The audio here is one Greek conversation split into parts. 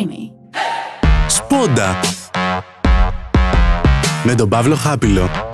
Creamy. Σπόντα. Με τον Παύλο Χάπιλο.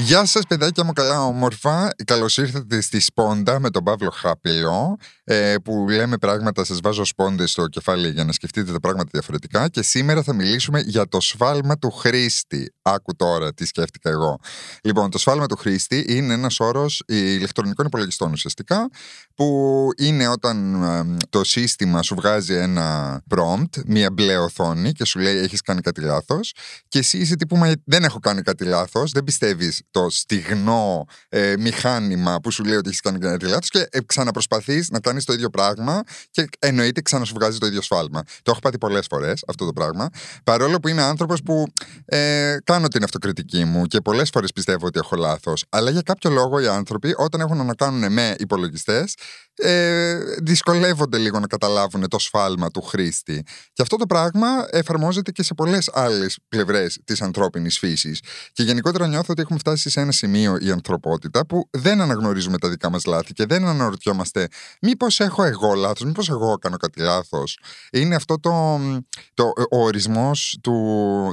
Γεια σας παιδάκια μου καλά όμορφα, καλώς ήρθατε στη Σπόντα με τον Παύλο Χάπιλο ε, που λέμε πράγματα, σας βάζω σπόντες στο κεφάλι για να σκεφτείτε τα πράγματα διαφορετικά και σήμερα θα μιλήσουμε για το σφάλμα του χρήστη. Άκου τώρα τι σκέφτηκα εγώ. Λοιπόν, το σφάλμα του χρήστη είναι ένας όρος ηλεκτρονικών υπολογιστών ουσιαστικά που είναι όταν ε, το σύστημα σου βγάζει ένα prompt, μία μπλε οθόνη και σου λέει έχεις κάνει κάτι λάθος και εσύ είσαι τύπου δεν έχω κάνει κάτι λάθος, δεν πιστεύεις το στιγνό ε, μηχάνημα που σου λέει ότι έχεις κάνει κάτι λάθο και ε, ξαναπροσπαθείς να κάνεις το ίδιο πράγμα και εννοείται ξανασου βγάζει το ίδιο σφάλμα. Το έχω πάθει πολλές φορές αυτό το πράγμα. Παρόλο που είμαι άνθρωπος που ε, κάνω την αυτοκριτική μου και πολλές φορές πιστεύω ότι έχω λάθος. Αλλά για κάποιο λόγο οι άνθρωποι όταν έχουν να κάνουν με υπολογιστές ε, δυσκολεύονται λίγο να καταλάβουν το σφάλμα του χρήστη. Και αυτό το πράγμα εφαρμόζεται και σε πολλές άλλες πλευρές της ανθρώπινης φύσης. Και γενικότερα νιώθω ότι έχουμε φτάσει σε ένα σημείο η ανθρωπότητα που δεν αναγνωρίζουμε τα δικά μας λάθη και δεν αναρωτιόμαστε μήπως έχω εγώ λάθος, μήπως εγώ κάνω κάτι λάθος. Είναι αυτό το, το, ο ορισμός του,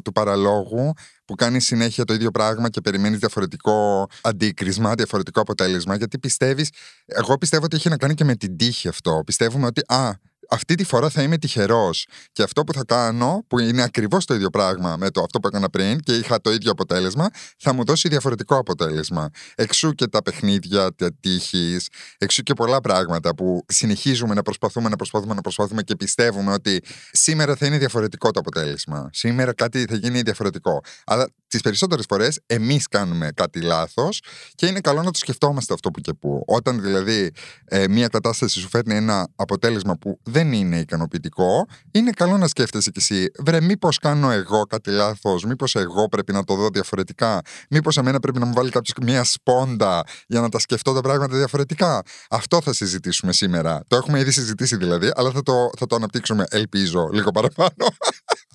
του παραλόγου που κάνει συνέχεια το ίδιο πράγμα και περιμένεις διαφορετικό αντίκρισμα, διαφορετικό αποτέλεσμα. Γιατί πιστεύεις, εγώ πιστεύω ότι έχει να κάνει και με την τύχη αυτό. Πιστεύουμε ότι, α, αυτή τη φορά θα είμαι τυχερός. Και αυτό που θα κάνω, που είναι ακριβώς το ίδιο πράγμα με το αυτό που έκανα πριν και είχα το ίδιο αποτέλεσμα, θα μου δώσει διαφορετικό αποτέλεσμα. Εξού και τα παιχνίδια τη τύχης, εξού και πολλά πράγματα που συνεχίζουμε να προσπαθούμε, να προσπαθούμε, να προσπαθούμε και πιστεύουμε ότι σήμερα θα είναι διαφορετικό το αποτέλεσμα. Σήμερα κάτι θα γίνει διαφορετικό. Αλλά τις περισσότερες φορές εμείς κάνουμε κάτι λάθος και είναι καλό να το σκεφτόμαστε αυτό που και που. Όταν δηλαδή ε, μια κατάσταση σου φέρνει ένα αποτέλεσμα που δεν είναι ικανοποιητικό, είναι καλό να σκέφτεσαι κι εσύ. Βρε, μήπως κάνω εγώ κάτι λάθος, μήπως εγώ πρέπει να το δω διαφορετικά, μήπως εμένα πρέπει να μου βάλει κάποιος μια σπόντα για να τα σκεφτώ τα πράγματα διαφορετικά. Αυτό θα συζητήσουμε σήμερα. Το έχουμε ήδη συζητήσει δηλαδή, αλλά θα το, θα το αναπτύξουμε, ελπίζω, λίγο παραπάνω.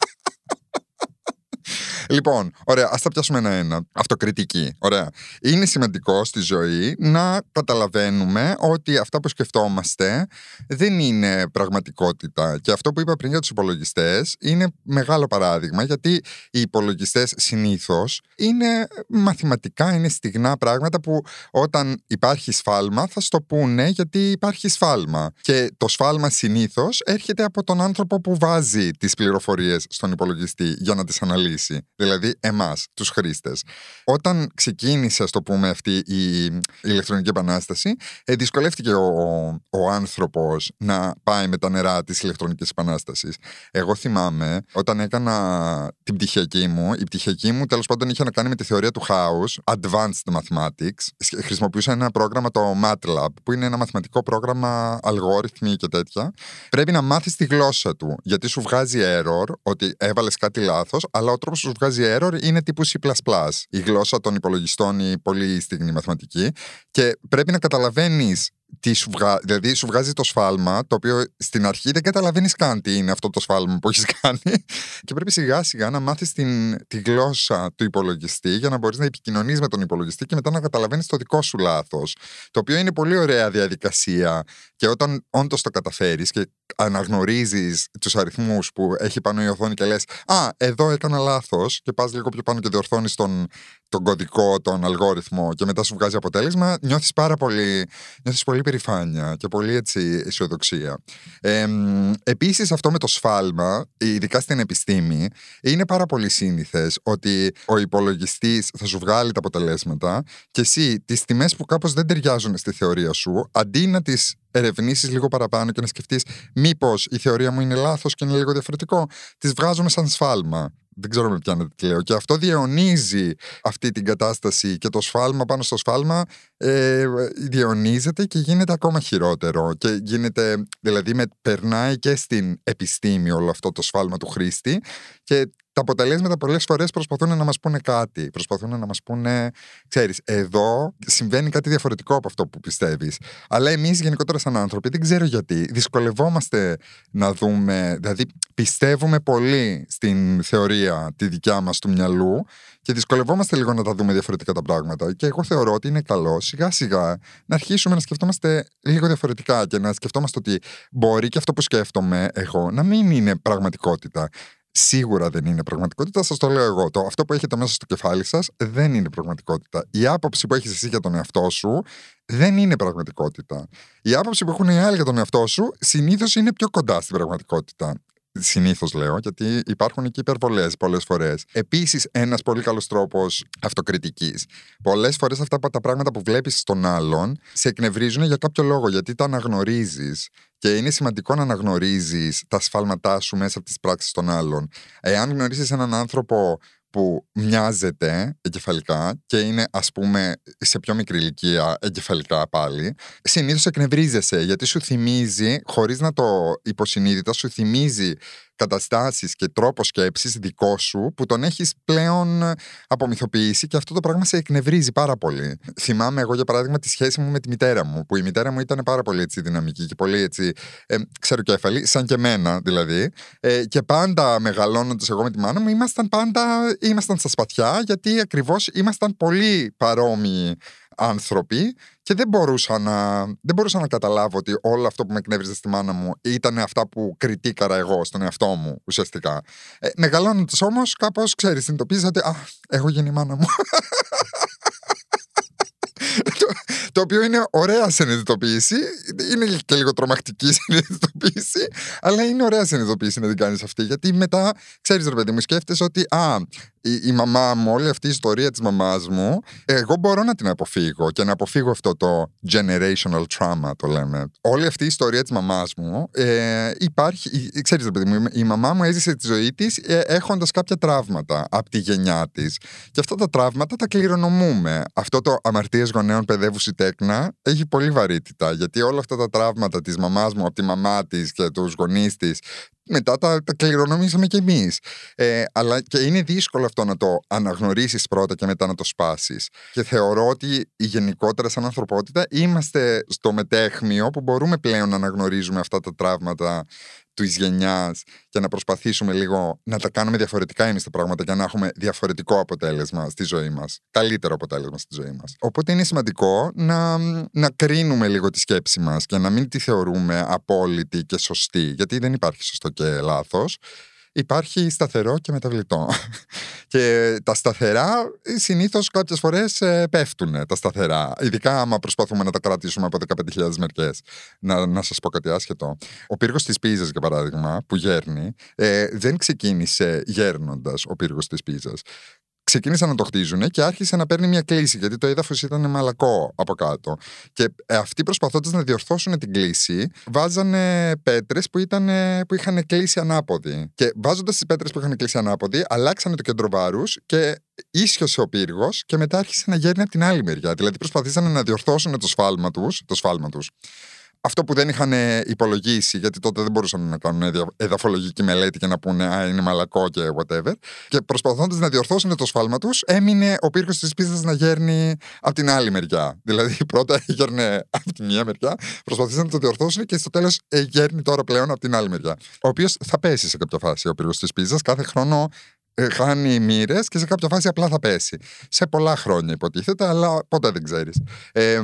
Λοιπόν, ωραία, ας τα πιάσουμε ένα-ένα. Αυτοκριτική. Ωραία. Είναι σημαντικό στη ζωή να καταλαβαίνουμε ότι αυτά που σκεφτόμαστε δεν είναι πραγματικότητα. Και αυτό που είπα πριν για τους υπολογιστές είναι μεγάλο παράδειγμα, γιατί οι υπολογιστές συνήθως είναι μαθηματικά, είναι στιγνά πράγματα που όταν υπάρχει σφάλμα θα στο πούνε γιατί υπάρχει σφάλμα. Και το σφάλμα συνήθως έρχεται από τον άνθρωπο που βάζει τις πληροφορίες στον υπολογιστή για να τις αναλύσει δηλαδή εμάς, τους χρήστες. Όταν ξεκίνησε, ας το πούμε, αυτή η ηλεκτρονική επανάσταση, ε, δυσκολεύτηκε ο, ο, άνθρωπος να πάει με τα νερά της ηλεκτρονικής επανάστασης. Εγώ θυμάμαι όταν έκανα την πτυχιακή μου, η πτυχιακή μου τέλος πάντων είχε να κάνει με τη θεωρία του χάους, Advanced Mathematics. Χρησιμοποιούσα ένα πρόγραμμα, το MATLAB, που είναι ένα μαθηματικό πρόγραμμα αλγόριθμοι και τέτοια. Πρέπει να μάθεις τη γλώσσα του, γιατί σου βγάζει error ότι έβαλες κάτι λάθος, αλλά ο τρόπος που σου βγάζει βγάζει error είναι τύπου C++, η γλώσσα των υπολογιστών, η πολύ στιγμή μαθηματική. Και πρέπει να καταλαβαίνεις τι σου βγάζει. Δηλαδή, σου βγάζει το σφάλμα, το οποίο στην αρχή δεν καταλαβαίνεις καν τι είναι αυτό το σφάλμα που έχεις κάνει. Και πρέπει σιγά σιγά να μάθεις τη γλώσσα του υπολογιστή για να μπορείς να επικοινωνείς με τον υπολογιστή και μετά να καταλαβαίνεις το δικό σου λάθος. Το οποίο είναι πολύ ωραία διαδικασία. Και όταν όντως το καταφέρεις και αναγνωρίζεις τους αριθμούς που έχει πάνω η οθόνη και λες: Α, εδώ έκανα λάθος, και πας λίγο πιο πάνω και διορθώνεις τον, τον κωδικό, τον αλγόριθμο και μετά σου βγάζει αποτέλεσμα, νιώθεις πάρα πολύ, νιώθεις πολύ περηφάνεια και πολύ έτσι αισιοδοξία. Ε, επίσης αυτό με το σφάλμα, ειδικά στην επιστήμη, είναι πάρα πολύ σύνηθες ότι ο υπολογιστής θα σου βγάλει τα αποτελέσματα και εσύ τις τιμές που κάπως δεν ταιριάζουν στη θεωρία σου, αντί να τις ερευνήσεις λίγο παραπάνω και να σκεφτείς μήπως η θεωρία μου είναι λάθος και είναι λίγο διαφορετικό, τις βγάζουμε σαν σφάλμα. Δεν ξέρω με πιάνετε τι λέω. Και αυτό διαιωνίζει αυτή την κατάσταση και το σφάλμα πάνω στο σφάλμα ε, διαιωνίζεται και γίνεται ακόμα χειρότερο. Και γίνεται, δηλαδή με, περνάει και στην επιστήμη όλο αυτό το σφάλμα του χρήστη και τα αποτελέσματα πολλές φορές προσπαθούν να μας πούνε κάτι. Προσπαθούν να μας πούνε, ξέρεις, εδώ συμβαίνει κάτι διαφορετικό από αυτό που πιστεύεις. Αλλά εμείς γενικότερα, σαν άνθρωποι, δεν ξέρω γιατί, δυσκολευόμαστε να δούμε. Δηλαδή, πιστεύουμε πολύ στην θεωρία τη δικιά μας του μυαλού και δυσκολευόμαστε λίγο να τα δούμε διαφορετικά τα πράγματα. Και εγώ θεωρώ ότι είναι καλός σιγά σιγά να αρχίσουμε να σκεφτόμαστε λίγο διαφορετικά και να σκεφτόμαστε ότι μπορεί και αυτό που σκέφτομαι εγώ να μην είναι πραγματικότητα σίγουρα δεν είναι πραγματικότητα. Σας το λέω εγώ. Το, αυτό που έχετε μέσα στο κεφάλι σας δεν είναι πραγματικότητα. Η άποψη που έχεις εσύ για τον εαυτό σου δεν είναι πραγματικότητα. Η άποψη που έχουν οι άλλοι για τον εαυτό σου συνήθως είναι πιο κοντά στην πραγματικότητα. Συνήθως λέω, γιατί υπάρχουν και υπερβολές πολλές φορές. Επίσης, ένας πολύ καλός τρόπος αυτοκριτικής. Πολλές φορές αυτά τα πράγματα που βλέπεις στον άλλον σε εκνευρίζουν για κάποιο λόγο, γιατί τα αναγνωρίζεις. Και είναι σημαντικό να αναγνωρίζεις τα σφάλματά σου μέσα από τις πράξεις των άλλων. Εάν γνωρίζεις έναν άνθρωπο που μοιάζεται εγκεφαλικά και είναι ας πούμε σε πιο μικρή ηλικία εγκεφαλικά πάλι, συνήθως εκνευρίζεσαι γιατί σου θυμίζει, χωρίς να το υποσυνείδητα, σου θυμίζει καταστάσεις και τρόπος σκέψης δικό σου που τον έχεις πλέον απομυθοποιήσει και αυτό το πράγμα σε εκνευρίζει πάρα πολύ. Θυμάμαι εγώ για παράδειγμα τη σχέση μου με τη μητέρα μου, που η μητέρα μου ήταν πάρα πολύ έτσι δυναμική και πολύ έτσι ε, ξεροκέφαλη, σαν και εμένα δηλαδή. Ε, και πάντα μεγαλώνοντας εγώ με τη μάνα μου, ήμασταν πάντα ήμασταν στα σπαθιά, γιατί ακριβώς ήμασταν πολύ παρόμοιοι άνθρωποι και δεν μπορούσα, να, δεν μπορούσα να καταλάβω ότι όλο αυτό που με εκνεύριζε στη μάνα μου ήταν αυτά που κριτήκαρα εγώ στον εαυτό μου ουσιαστικά. Ε, Μεγαλώνοντας όμως, κάπως ξέρεις, συνειδητοποίησα ότι Α, έχω γίνει η μάνα μου. το οποίο είναι ωραία συνειδητοποίηση. Είναι και λίγο τρομακτική συνειδητοποίηση, αλλά είναι ωραία συνειδητοποίηση να την κάνεις αυτή. Γιατί μετά, ξέρεις, ρε παιδί μου, σκέφτεσαι ότι α, η, η μαμά μου, όλη αυτή η ιστορία της μαμάς μου, εγώ μπορώ να την αποφύγω και να αποφύγω αυτό το generational trauma, το λέμε. Όλη αυτή η ιστορία της μαμάς μου ε, υπάρχει. Ξέρεις, ρε παιδί μου, η μαμά μου έζησε τη ζωή της ε, έχοντας κάποια τραύματα από τη γενιά της. Και αυτά τα τραύματα τα κληρονομούμε. Αυτό το αμαρτίες γονέων παιδεύουση τέκνα έχει πολύ βαρύτητα. Γιατί όλα αυτά τα τραύματα της μαμάς μου από τη μαμά της και τους γονείς της μετά τα, τα κληρονομήσαμε κι εμείς. Ε, αλλά και είναι δύσκολο αυτό να το αναγνωρίσεις πρώτα και μετά να το σπάσεις. Και θεωρώ ότι γενικότερα, σαν ανθρωπότητα, είμαστε στο μετέχμιο που μπορούμε πλέον να αναγνωρίζουμε αυτά τα τραύματα της γενιάς και να προσπαθήσουμε λίγο να τα κάνουμε διαφορετικά εμείς τα πράγματα για να έχουμε διαφορετικό αποτέλεσμα στη ζωή μας. Καλύτερο αποτέλεσμα στη ζωή μας. Οπότε είναι σημαντικό να, να κρίνουμε λίγο τη σκέψη μας και να μην τη θεωρούμε απόλυτη και σωστή, γιατί δεν υπάρχει σωστό και λάθος υπάρχει σταθερό και μεταβλητό. και τα σταθερά συνήθως κάποιες φορές ε, πέφτουν τα σταθερά. Ειδικά άμα προσπαθούμε να τα κρατήσουμε από 15.000 μερικές. Να, να σας πω κάτι άσχετο. Ο πύργος της Πίζας, για παράδειγμα, που γέρνει, ε, δεν ξεκίνησε γέρνοντας ο πύργος της Πίζας ξεκίνησαν να το χτίζουν και άρχισε να παίρνει μια κλίση, γιατί το έδαφος ήταν μαλακό από κάτω. Και ε, αυτοί προσπαθώντας να διορθώσουν την κλίση, βάζανε πέτρες που, που είχαν κλείσει ανάποδη. Και βάζοντας τις πέτρες που είχαν κλείσει ανάποδη, αλλάξανε το κέντρο βάρους και ίσιοσε ο πύργος και μετά άρχισε να γέρνει από την άλλη μεριά. Δηλαδή προσπαθήσανε να διορθώσουν το σφάλμα τους. Το σφάλμα τους αυτό που δεν είχαν υπολογίσει, γιατί τότε δεν μπορούσαν να κάνουν εδαφολογική μελέτη και να πούνε Α, είναι μαλακό και whatever. Και προσπαθώντας να διορθώσουν το σφάλμα τους, έμεινε ο πύργος της πίστας να γέρνει από την άλλη μεριά. Δηλαδή, πρώτα γέρνε από τη μία μεριά, προσπαθήσαν να το διορθώσουν και στο τέλος γέρνει τώρα πλέον από την άλλη μεριά. Ο οποίος θα πέσει σε κάποια φάση ο πύργος της πίζα. Κάθε χρόνο ε, χάνει μοίρες και σε κάποια φάση απλά θα πέσει. Σε πολλά χρόνια υποτίθεται, αλλά ποτέ δεν ξέρεις. Ε,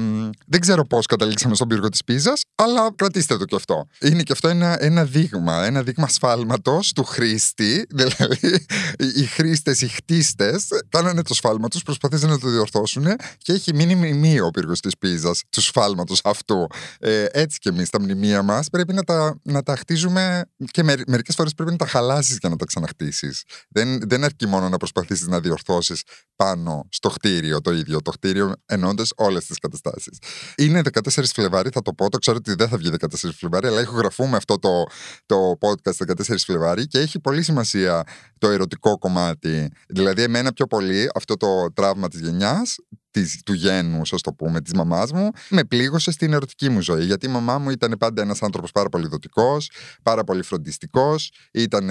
δεν ξέρω πώς καταλήξαμε στον πύργο της Πίζας, αλλά κρατήστε το κι αυτό. Είναι και αυτό ένα, ένα δείγμα, ένα δείγμα σφάλματος του χρήστη. Δηλαδή, οι χρήστες, οι χτίστες, κάνανε το σφάλμα τους, προσπαθήσαν να το διορθώσουν και έχει μείνει μνημείο ο πύργος της Πίζας του σφάλματος αυτού. Ε, έτσι κι εμείς τα μνημεία μας πρέπει να τα, να τα χτίζουμε και μερικές φορές πρέπει να τα χαλάσεις για να τα ξαναχτίσεις. Δεν, δεν, αρκεί μόνο να προσπαθήσεις να διορθώσεις πάνω στο κτίριο το ίδιο. Το κτίριο εννοώντα όλες τις καταστάσεις. Είναι 14 Φλεβάρι, θα το πω, το ξέρω ότι δεν θα βγει 14 Φλεβάρι, αλλά ηχογραφούμε αυτό το, το podcast 14 Φλεβάρι και έχει πολύ σημασία το ερωτικό κομμάτι. Δηλαδή, εμένα πιο πολύ αυτό το τραύμα της γενιάς της, του γένου, ας το πούμε, της μαμάς μου, με πλήγωσε στην ερωτική μου ζωή. Γιατί η μαμά μου ήταν πάντα ένας άνθρωπος πάρα πολύ δοτικός, πάρα πολύ φροντιστικός, ήταν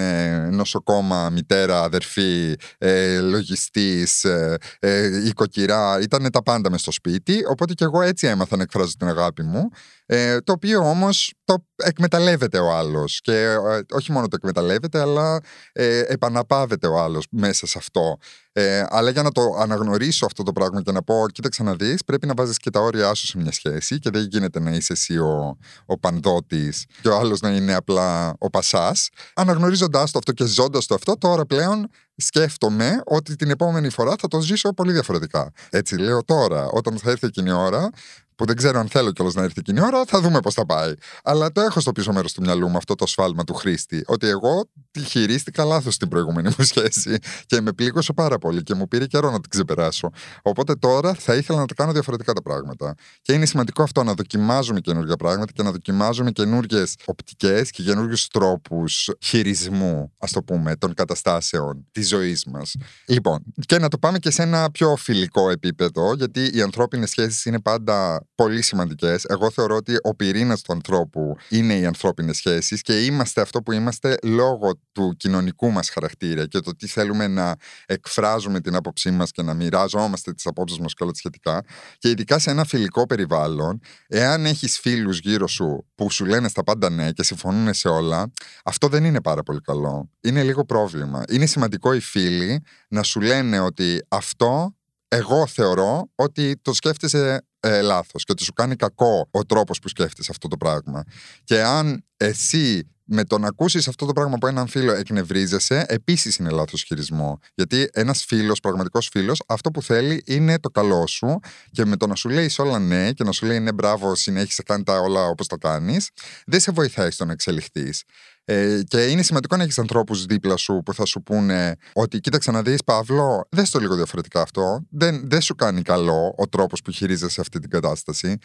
νοσοκόμα, μητέρα, αδερφή, ε, λογιστής, ε, ε, οικοκυρά, ήταν τα πάντα μες στο σπίτι. Οπότε και εγώ έτσι έμαθα να εκφράζω την αγάπη μου. Ε, το οποίο όμως το εκμεταλλεύεται ο άλλος. Και ε, όχι μόνο το εκμεταλλεύεται, αλλά ε, επαναπάβεται ο άλλος μέσα σε αυτό. Ε, αλλά για να το αναγνωρίσω αυτό το πράγμα και να πω, κοίταξε να δεις, πρέπει να βάζεις και τα όρια σου σε μια σχέση και δεν γίνεται να είσαι εσύ ο, ο πανδότης και ο άλλος να είναι απλά ο πασάς. Αναγνωρίζοντάς το αυτό και ζώντας το αυτό, τώρα πλέον σκέφτομαι ότι την επόμενη φορά θα το ζήσω πολύ διαφορετικά. Έτσι λέω τώρα, όταν θα έρθει εκείνη η ώρα, που δεν ξέρω αν θέλω κιόλας να έρθει εκείνη η ώρα, θα δούμε πώς θα πάει. Αλλά το έχω στο πίσω μέρος του μυαλού μου αυτό το σφάλμα του χρήστη. Ότι εγώ τη χειρίστηκα λάθος στην προηγούμενη μου σχέση και με πλήγωσε πάρα πολύ και μου πήρε καιρό να την ξεπεράσω. Οπότε τώρα θα ήθελα να τα κάνω διαφορετικά τα πράγματα. Και είναι σημαντικό αυτό να δοκιμάζουμε καινούργια πράγματα και να δοκιμάζουμε καινούργιες οπτικές και καινούργιους τρόπους χειρισμού, ας το πούμε, των καταστάσεων της ζωής μας. Λοιπόν, και να το πάμε και σε ένα πιο φιλικό επίπεδο, γιατί οι ανθρώπινες σχέσεις είναι πάντα πολύ σημαντικές. Εγώ θεωρώ ότι ο πυρήνας του ανθρώπου είναι οι ανθρώπινες σχέσεις και είμαστε αυτό που είμαστε λόγω του κοινωνικού μας χαρακτήρα και το τι θέλουμε να εκφράζουμε την άποψή μας και να μοιράζομαστε τις απόψεις μας και όλα τα σχετικά. Και ειδικά σε ένα φιλικό περιβάλλον, εάν έχεις φίλους γύρω σου που σου λένε στα πάντα ναι και συμφωνούν σε όλα, αυτό δεν είναι πάρα πολύ καλό. Είναι λίγο πρόβλημα. Είναι σημαντικό οι φίλοι να σου λένε ότι αυτό εγώ θεωρώ ότι το σκέφτεσαι ε, λάθος και ότι σου κάνει κακό ο τρόπος που σκέφτεσαι αυτό το πράγμα. Και αν εσύ με το να ακούσεις αυτό το πράγμα από έναν φίλο εκνευρίζεσαι, επίσης είναι λάθος χειρισμό. Γιατί ένας φίλος, πραγματικός φίλος, αυτό που θέλει είναι το καλό σου και με το να σου λέει όλα ναι και να σου λέει ναι, μπράβο, συνέχισε, κάνει τα όλα όπως τα κάνεις, δεν σε βοηθάει στο να εξελιχθείς. Ε, και είναι σημαντικό να έχεις ανθρώπους δίπλα σου που θα σου πούνε ότι κοίταξε να δεις, Παύλο, δεν το λίγο διαφορετικά αυτό. Δεν, δεν σου κάνει καλό ο τρόπος που χειρίζεσαι αυτή την κατάσταση.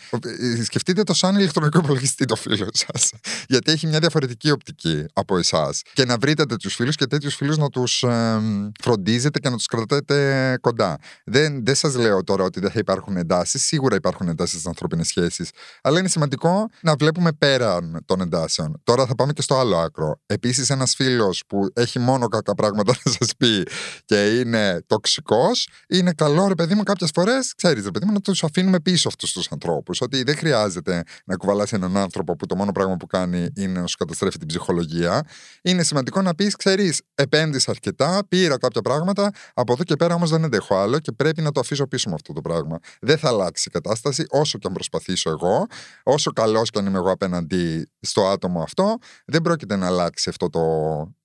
Ε, σκεφτείτε το σαν ηλεκτρονικό υπολογιστή το φίλο σας. Γιατί έχει μια διαφορετική οπτική από εσάς. Και να βρείτε τέτοιους φίλους και τέτοιους φίλους να τους ε, φροντίζετε και να τους κρατάτε κοντά. Δεν, δεν σας λέω τώρα ότι δεν θα υπάρχουν εντάσεις. Σίγουρα υπάρχουν εντάσεις στις ανθρώπινες σχέσεις. Αλλά είναι σημαντικό να βλέπουμε πέραν των εντάσεων. Τώρα θα πάμε και στο άλλο άκρο άκρο. Επίσης, ένας φίλος που έχει μόνο κακά πράγματα να σας πει και είναι τοξικός, είναι καλό ρε παιδί μου κάποιες φορές, ξέρεις ρε παιδί μου, να τους αφήνουμε πίσω αυτούς τους ανθρώπους. Ότι δεν χρειάζεται να κουβαλάς έναν άνθρωπο που το μόνο πράγμα που κάνει είναι να σου καταστρέφει την ψυχολογία. Είναι σημαντικό να πεις, ξέρεις, επένδυσα αρκετά, πήρα κάποια πράγματα, από εδώ και πέρα όμως δεν αντέχω άλλο και πρέπει να το αφήσω πίσω με αυτό το πράγμα. Δεν θα αλλάξει η κατάσταση όσο και αν προσπαθήσω εγώ, όσο καλός και αν είμαι εγώ απέναντι στο άτομο αυτό, δεν πρόκειται να αλλάξει αυτό το,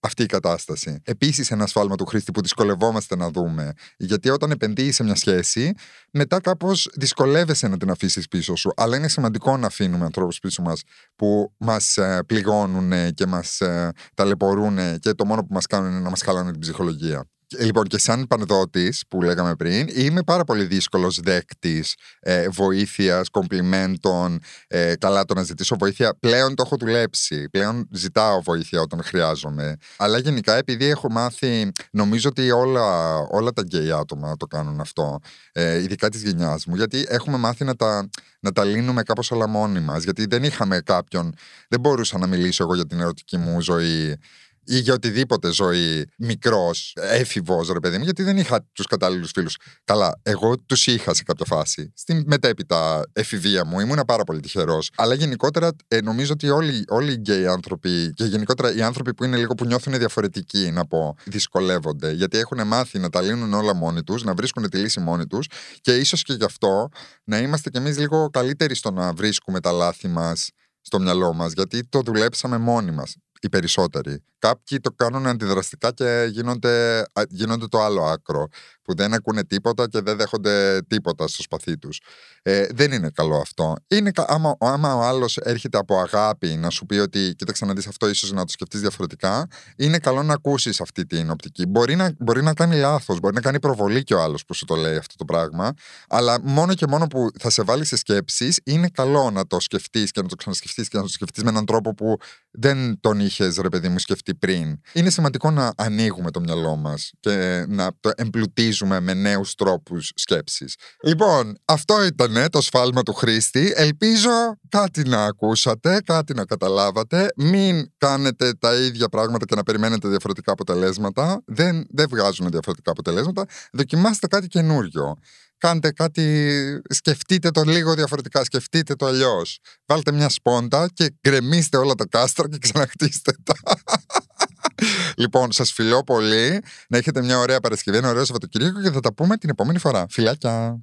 αυτή η κατάσταση. Επίσης, ένα σφάλμα του χρήστη που δυσκολευόμαστε να δούμε. Γιατί όταν επενδύεις σε μια σχέση, μετά κάπως δυσκολεύεσαι να την αφήσεις πίσω σου. Αλλά είναι σημαντικό να αφήνουμε ανθρώπους πίσω μας που μας ε, πληγώνουν και μας ε, ταλαιπωρούν και το μόνο που μας κάνουν είναι να μας χαλάνε την ψυχολογία. Λοιπόν, και σαν πανδότης που λέγαμε πριν, είμαι πάρα πολύ δύσκολος δέκτης ε, βοήθειας, κομπλιμέντων. Ε, καλά, το να ζητήσω βοήθεια. Πλέον το έχω δουλέψει. Πλέον ζητάω βοήθεια όταν χρειάζομαι. Αλλά γενικά, επειδή έχω μάθει, νομίζω ότι όλα, όλα τα γκέι άτομα το κάνουν αυτό. Ε, ειδικά της γενιάς μου. Γιατί έχουμε μάθει να τα, να τα λύνουμε κάπως όλα μόνοι μας. Γιατί δεν είχαμε κάποιον. Δεν μπορούσα να μιλήσω εγώ για την ερωτική μου ζωή ή για οτιδήποτε ζωή μικρός, έφηβος, ρε παιδί μου, γιατί δεν είχα τους κατάλληλους φίλους. Καλά, εγώ τους είχα σε κάποια φάση. Στην μετέπειτα εφηβεία μου ήμουν πάρα πολύ τυχερός. Αλλά γενικότερα ε, νομίζω ότι όλοι, όλοι οι γκέι άνθρωποι και γενικότερα οι άνθρωποι που είναι λίγο που νιώθουν διαφορετικοί, να πω, δυσκολεύονται. Γιατί έχουν μάθει να τα λύνουν όλα μόνοι τους, να βρίσκουν τη λύση μόνοι τους και ίσως και γι' αυτό να είμαστε κι εμείς λίγο καλύτεροι στο να βρίσκουμε τα λάθη μας στο μυαλό μας, γιατί το δουλέψαμε μόνοι μας οι περισσότεροι. Κάποιοι το κάνουν αντιδραστικά και γίνονται, γίνονται το άλλο άκρο, που δεν ακούνε τίποτα και δεν δέχονται τίποτα στο σπαθί τους. Ε, δεν είναι καλό αυτό. Είναι, άμα, άμα ο άλλος έρχεται από αγάπη να σου πει ότι κοίταξε να δεις αυτό, ίσως να το σκεφτείς διαφορετικά, είναι καλό να ακούσεις αυτή την οπτική. Μπορεί να, μπορεί να κάνει λάθος, μπορεί να κάνει προβολή και ο άλλος που σου το λέει αυτό το πράγμα, αλλά μόνο και μόνο που θα σε βάλει σε σκέψεις, είναι καλό να το σκεφτείς και να το ξανασκεφτείς και να το σκεφτείς με έναν τρόπο που δεν τον είχες, ρε παιδί μου, σκεφτεί πριν. Είναι σημαντικό να ανοίγουμε το μυαλό μας και να το εμπλουτίζουμε με νέους τρόπους σκέψης. Λοιπόν, αυτό ήταν το σφάλμα του χρήστη. Ελπίζω κάτι να ακούσατε, κάτι να καταλάβατε. Μην κάνετε τα ίδια πράγματα και να περιμένετε διαφορετικά αποτελέσματα. Δεν, δεν βγάζουν διαφορετικά αποτελέσματα. Δοκιμάστε κάτι καινούριο κάντε κάτι, σκεφτείτε το λίγο διαφορετικά, σκεφτείτε το αλλιώς. Βάλτε μια σπόντα και γκρεμίστε όλα τα κάστρα και ξαναχτίστε τα. λοιπόν, σας φιλώ πολύ. Να έχετε μια ωραία Παρασκευή, ένα ωραίο Σαββατοκύριακο και θα τα πούμε την επόμενη φορά. Φιλάκια!